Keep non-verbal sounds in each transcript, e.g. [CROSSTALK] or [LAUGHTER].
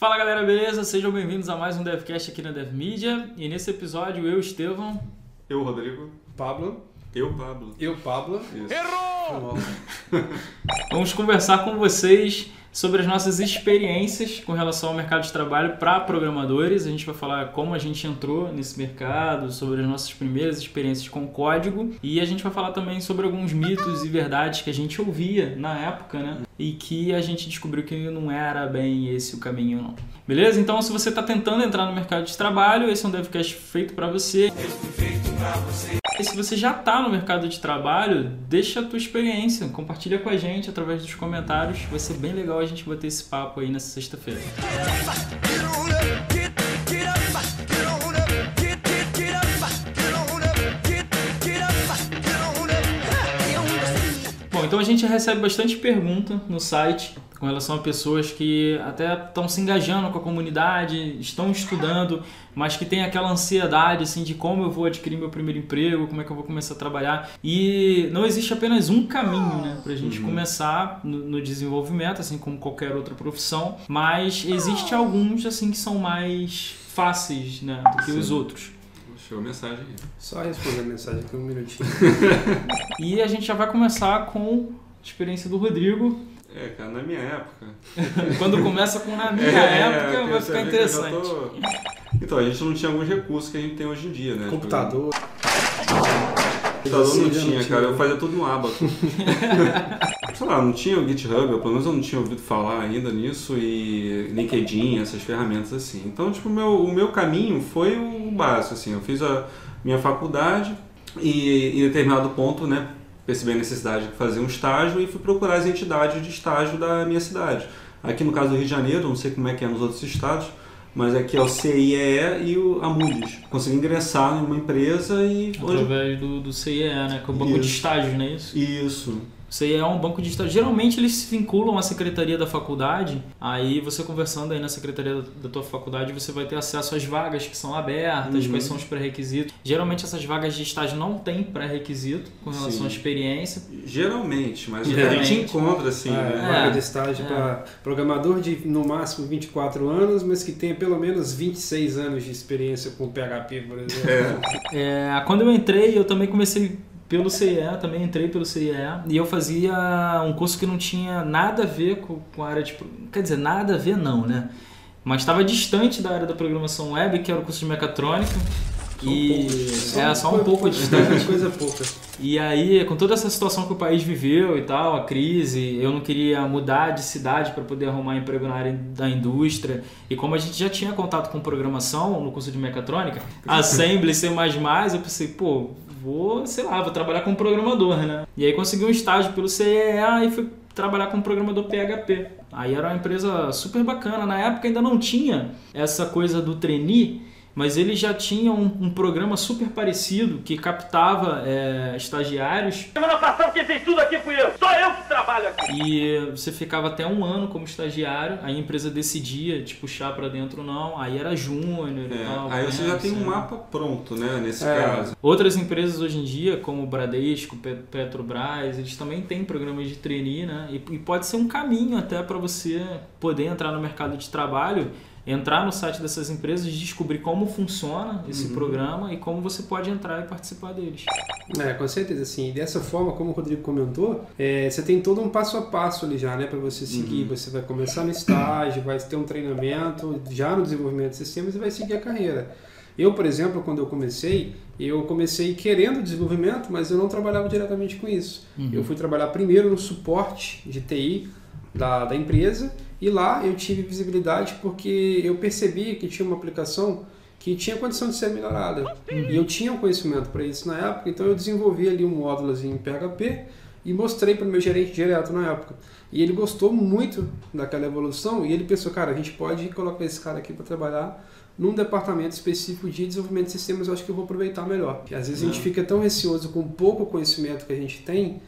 Fala galera, beleza? Sejam bem-vindos a mais um DevCast aqui na DevMedia. E nesse episódio eu, Estevão. Eu, Rodrigo. Pablo. Eu, Pablo. Eu, Pablo. Isso. Errou! [LAUGHS] Vamos conversar com vocês sobre as nossas experiências com relação ao mercado de trabalho para programadores. A gente vai falar como a gente entrou nesse mercado, sobre as nossas primeiras experiências com código e a gente vai falar também sobre alguns mitos e verdades que a gente ouvia na época, né? E que a gente descobriu que não era bem esse o caminho, não. Beleza? Então, se você está tentando entrar no mercado de trabalho, esse é um DevCast feito para você. E se você já está no mercado de trabalho, deixa a tua experiência, compartilha com a gente através dos comentários. Vai ser bem legal a gente bater esse papo aí nessa sexta-feira. Então a gente recebe bastante pergunta no site com relação a pessoas que até estão se engajando com a comunidade, estão estudando, mas que tem aquela ansiedade assim de como eu vou adquirir meu primeiro emprego, como é que eu vou começar a trabalhar. E não existe apenas um caminho, né, pra gente uhum. começar no, no, desenvolvimento, assim como qualquer outra profissão, mas existe alguns assim que são mais fáceis, né, do que Sim. os outros. Chegou a mensagem. Só responder a mensagem aqui um minutinho. [LAUGHS] e a gente já vai começar com a experiência do Rodrigo. É, cara, na minha época. [LAUGHS] Quando começa com na minha é, época, vai ficar interessante. Tô... Então, a gente não tinha alguns recursos que a gente tem hoje em dia, né? Computador. Computador não tinha, cara. Eu fazia tudo no Abaco. [LAUGHS] Sei lá, não tinha o GitHub, pelo menos eu não tinha ouvido falar ainda nisso, e LinkedIn, essas ferramentas assim. Então, tipo, o meu, o meu caminho foi o básico, assim. Eu fiz a minha faculdade e em determinado ponto, né, percebi a necessidade de fazer um estágio e fui procurar as entidades de estágio da minha cidade. Aqui no caso do Rio de Janeiro, não sei como é que é nos outros estados, mas aqui é o CIEE e o, a Moody's. Consegui ingressar em uma empresa e... Através hoje... do, do CIEE, né? Que é o banco isso. de estágio, não é isso? Isso. Você é um banco de estágio. Geralmente eles se vinculam à secretaria da faculdade. Aí você conversando aí na secretaria da tua faculdade, você vai ter acesso às vagas que são abertas, uhum. quais são os pré-requisitos. Geralmente essas vagas de estágio não têm pré-requisito com relação Sim. à experiência. Geralmente, mas Geralmente. a gente encontra assim. É, né? Vaga de estágio é. para programador de no máximo 24 anos, mas que tenha pelo menos 26 anos de experiência com PHP, por exemplo. É. é quando eu entrei, eu também comecei pelo CIE, também entrei pelo CIE, e eu fazia um curso que não tinha nada a ver com, com a área de. Quer dizer, nada a ver não, né? Mas estava distante da área da programação web, que era o curso de mecatrônica. Só e um é só um pouco distante. Coisa pouca. E aí, com toda essa situação que o país viveu e tal, a crise, eu não queria mudar de cidade para poder arrumar emprego na área da indústria. E como a gente já tinha contato com programação no curso de mecatrônica, Assembly, C++, eu pensei, pô, vou, sei lá, vou trabalhar como programador, né? E aí consegui um estágio pelo CEA e fui trabalhar como programador PHP. Aí era uma empresa super bacana. Na época ainda não tinha essa coisa do trainee, mas ele já tinha um, um, programa super parecido que captava é, estagiários. Semana passada quem fez tudo aqui fui eu, só eu que trabalho aqui. E você ficava até um ano como estagiário, aí a empresa decidia te puxar para dentro ou não, aí era júnior é, e tal. Aí você já tem um mapa pronto, né, nesse é. caso. Outras empresas hoje em dia, como Bradesco, Petrobras, eles também têm programas de trainee, né, e, e pode ser um caminho até para você poder entrar no mercado de trabalho entrar no site dessas empresas e descobrir como funciona esse uhum. programa e como você pode entrar e participar deles. É, com certeza, sim. Dessa forma, como o Rodrigo comentou, é, você tem todo um passo a passo ali já, né, para você seguir. Uhum. Você vai começar no estágio, vai ter um treinamento já no desenvolvimento de sistemas e vai seguir a carreira. Eu, por exemplo, quando eu comecei, eu comecei querendo desenvolvimento, mas eu não trabalhava diretamente com isso. Uhum. Eu fui trabalhar primeiro no suporte de TI da, da empresa e lá eu tive visibilidade porque eu percebi que tinha uma aplicação que tinha condição de ser melhorada. E eu tinha um conhecimento para isso na época, então eu desenvolvi ali um módulo em PHP e mostrei para o meu gerente direto na época. E ele gostou muito daquela evolução e ele pensou, cara, a gente pode colocar esse cara aqui para trabalhar num departamento específico de desenvolvimento de sistemas, eu acho que eu vou aproveitar melhor. Porque às vezes a gente fica tão receoso com pouco conhecimento que a gente tem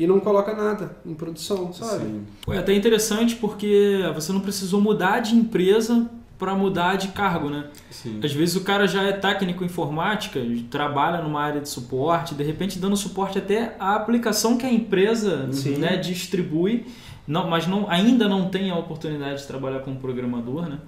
e não coloca nada em produção, sabe? Sim. É até interessante porque você não precisou mudar de empresa para mudar de cargo, né? Sim. Às vezes o cara já é técnico em informática, trabalha numa área de suporte, de repente dando suporte até à aplicação que a empresa né, distribui não, mas não, ainda não tem a oportunidade de trabalhar como programador, né?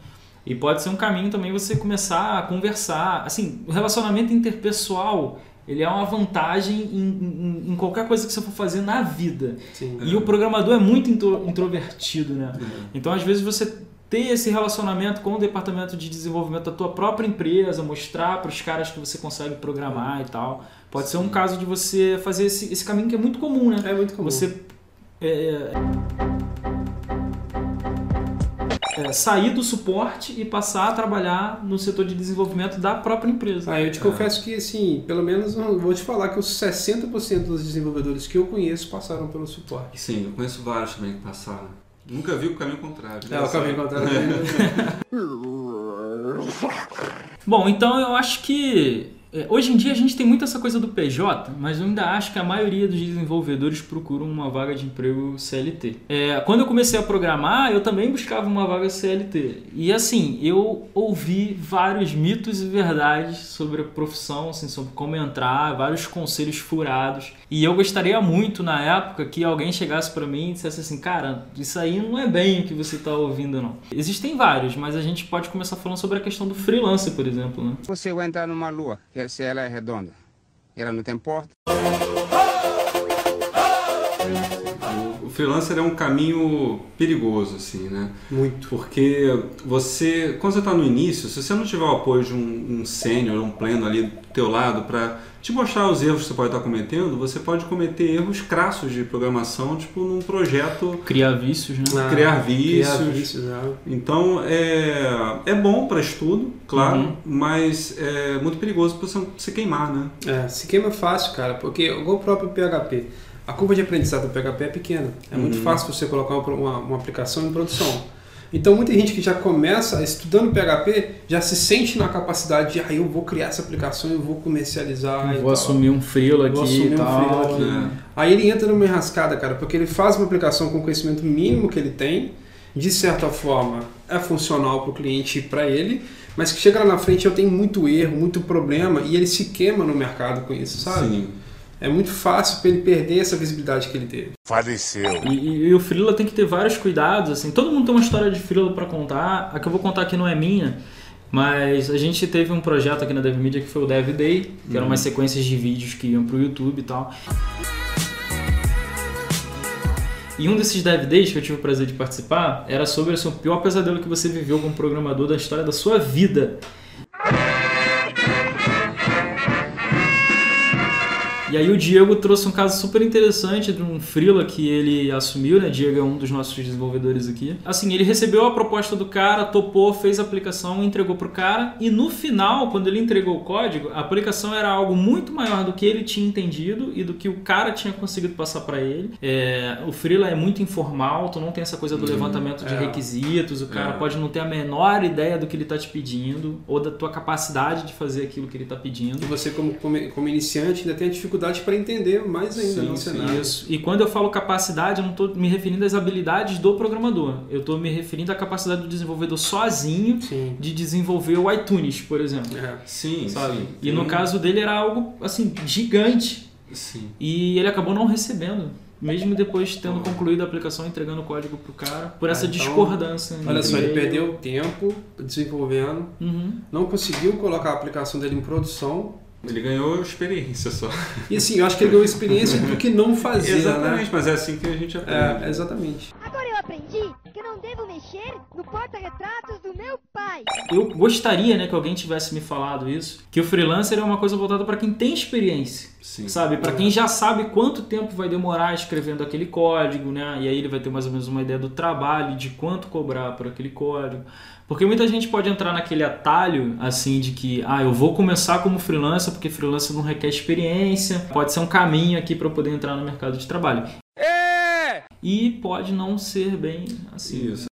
E pode ser um caminho também você começar a conversar. Assim, o relacionamento interpessoal ele é uma vantagem em, em, em, qualquer coisa que você for fazer na vida. Sim, e é. o programador é muito intro, introvertido, né? É. Então, às vezes, você ter esse relacionamento com o departamento de desenvolvimento da tua própria empresa, mostrar para os caras que você consegue programar e tal. Pode Sim. ser um caso de você fazer esse, esse caminho que é muito comum, né? É muito comum. Você é, é, sair do suporte e passar a trabalhar no setor de desenvolvimento da própria empresa. Ah, eu te é. confesso que, assim, pelo menos vou te falar que os 60% dos desenvolvedores que eu conheço passaram pelo suporte. Sim, eu conheço vários também que passaram. Nunca vi o caminho contrário. É, o caminho contrário. [LAUGHS] Bom, então eu acho que é, hoje em dia a gente tem muito essa coisa do PJ, mas eu ainda acho que a maioria dos desenvolvedores procuram uma vaga de emprego CLT. É, quando eu comecei a programar, eu também buscava uma vaga CLT. E assim, eu ouvi vários mitos e verdades sobre a profissão, assim, sobre como entrar, vários conselhos furados. E eu gostaria muito na época que alguém chegasse para mim e dissesse assim: cara, isso aí não é bem o que você está ouvindo, não. Existem vários, mas a gente pode começar falando sobre a questão do freelancer, por exemplo. Né? Você vai entrar numa lua se ela é redonda. Ela não tem porta. Freelancer é um caminho perigoso, assim, né? Muito. Porque você, quando você está no início, se você não tiver o apoio de um, um sênior, um pleno ali do teu lado para te mostrar os erros que você pode estar cometendo, você pode cometer erros crassos de programação, tipo num projeto. Criar vícios, né? Ah, criar vícios. Criar vícios é. Então é, é bom para estudo, claro, uhum. mas é muito perigoso para você se queimar, né? É, se queima fácil, cara, porque igual o próprio PHP. A curva de aprendizado do PHP é pequena. É muito uhum. fácil você colocar uma, uma, uma aplicação em produção. Então, muita gente que já começa estudando PHP já se sente na capacidade de, ah, eu vou criar essa aplicação, eu vou comercializar. vou assumir um freelo aqui. Vou assumir tal, um freelo aqui. É. Aí ele entra numa enrascada, cara, porque ele faz uma aplicação com o conhecimento mínimo que ele tem, de certa forma é funcional para o cliente e para ele, mas que chega lá na frente eu tenho muito erro, muito problema e ele se queima no mercado com isso, sabe? Sim é muito fácil para ele perder essa visibilidade que ele teve. Faleceu. E, e, e o Freela tem que ter vários cuidados, assim. Todo mundo tem uma história de Freela para contar. A que eu vou contar aqui não é minha, mas a gente teve um projeto aqui na DevMedia que foi o Dev Day, que uhum. eram umas sequências de vídeos que iam pro YouTube e tal. E um desses Dev Days que eu tive o prazer de participar era sobre assim, o pior pesadelo que você viveu como programador da história da sua vida. E aí o Diego trouxe um caso super interessante de um freela que ele assumiu, né? Diego é um dos nossos desenvolvedores aqui. Assim, ele recebeu a proposta do cara, topou, fez a aplicação, entregou pro cara e no final, quando ele entregou o código, a aplicação era algo muito maior do que ele tinha entendido e do que o cara tinha conseguido passar para ele. É, o freela é muito informal, tu não tem essa coisa do uhum. levantamento de é. requisitos, o cara é. pode não ter a menor ideia do que ele tá te pedindo ou da tua capacidade de fazer aquilo que ele tá pedindo. E você como, como, como iniciante ainda tem a dificuldade dificuldade para entender mais ainda sim, no cenário. Isso. E quando eu falo capacidade, eu não estou me referindo às habilidades do programador. Eu estou me referindo à capacidade do desenvolvedor sozinho sim. de desenvolver o iTunes, por exemplo. É. Sim, sabe? Sim. E no caso dele era algo assim gigante. Sim. E ele acabou não recebendo mesmo depois tendo concluído a aplicação entregando o código pro cara, por essa então, discordância. Olha só, ele perdeu tempo desenvolvendo, uhum. não conseguiu colocar a aplicação dele em produção ele ganhou experiência só. E assim, eu acho que ele ganhou experiência do que não fazia. Exatamente, né? mas é assim que a gente aprende. É, exatamente. Agora eu aprendi que eu não devo mexer no porta-retratos do meu pai. Eu gostaria, né, que alguém tivesse me falado isso, que o freelancer é uma coisa voltada para quem tem experiência. Sim. Sabe? Para quem já sabe quanto tempo vai demorar escrevendo aquele código, né? E aí ele vai ter mais ou menos uma ideia do trabalho, de quanto cobrar por aquele código. Porque muita gente pode entrar naquele atalho assim de que, ah, eu vou começar como freelancer porque freelancer não requer experiência, pode ser um caminho aqui para eu poder entrar no mercado de trabalho. É! E pode não ser bem assim. Isso.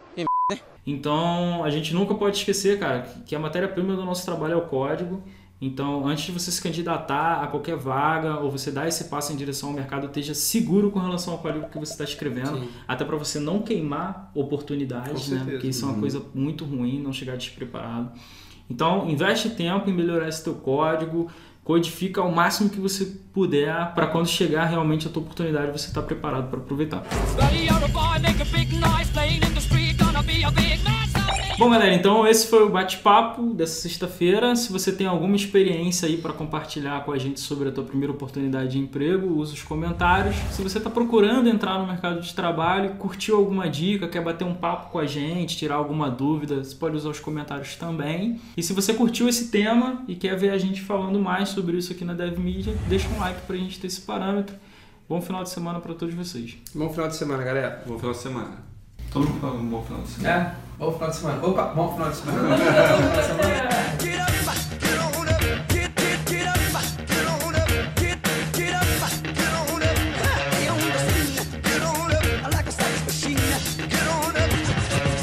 Então, a gente nunca pode esquecer, cara, que a matéria-prima do nosso trabalho é o código então, antes de você se candidatar a qualquer vaga ou você dar esse passo em direção ao mercado, esteja seguro com relação ao código que você está escrevendo, Sim. até para você não queimar oportunidades, né? Porque isso é uma uhum. coisa muito ruim, não chegar despreparado. Então, investe tempo em melhorar esse teu código, codifica ao máximo que você puder para quando chegar realmente a tua oportunidade você estar tá preparado para aproveitar. Bom, galera, então esse foi o bate-papo dessa sexta-feira. Se você tem alguma experiência aí para compartilhar com a gente sobre a tua primeira oportunidade de emprego, usa os comentários. Se você está procurando entrar no mercado de trabalho, curtiu alguma dica, quer bater um papo com a gente, tirar alguma dúvida, você pode usar os comentários também. E se você curtiu esse tema e quer ver a gente falando mais sobre isso aqui na Dev Media, deixa um like para a gente ter esse parâmetro. Bom final de semana para todos vocês. Bom final de semana, galera. Bom final de semana. Todo mundo fala um bom final de semana. É. Bom final de semana. Opa, bom final de semana. bom final de semana.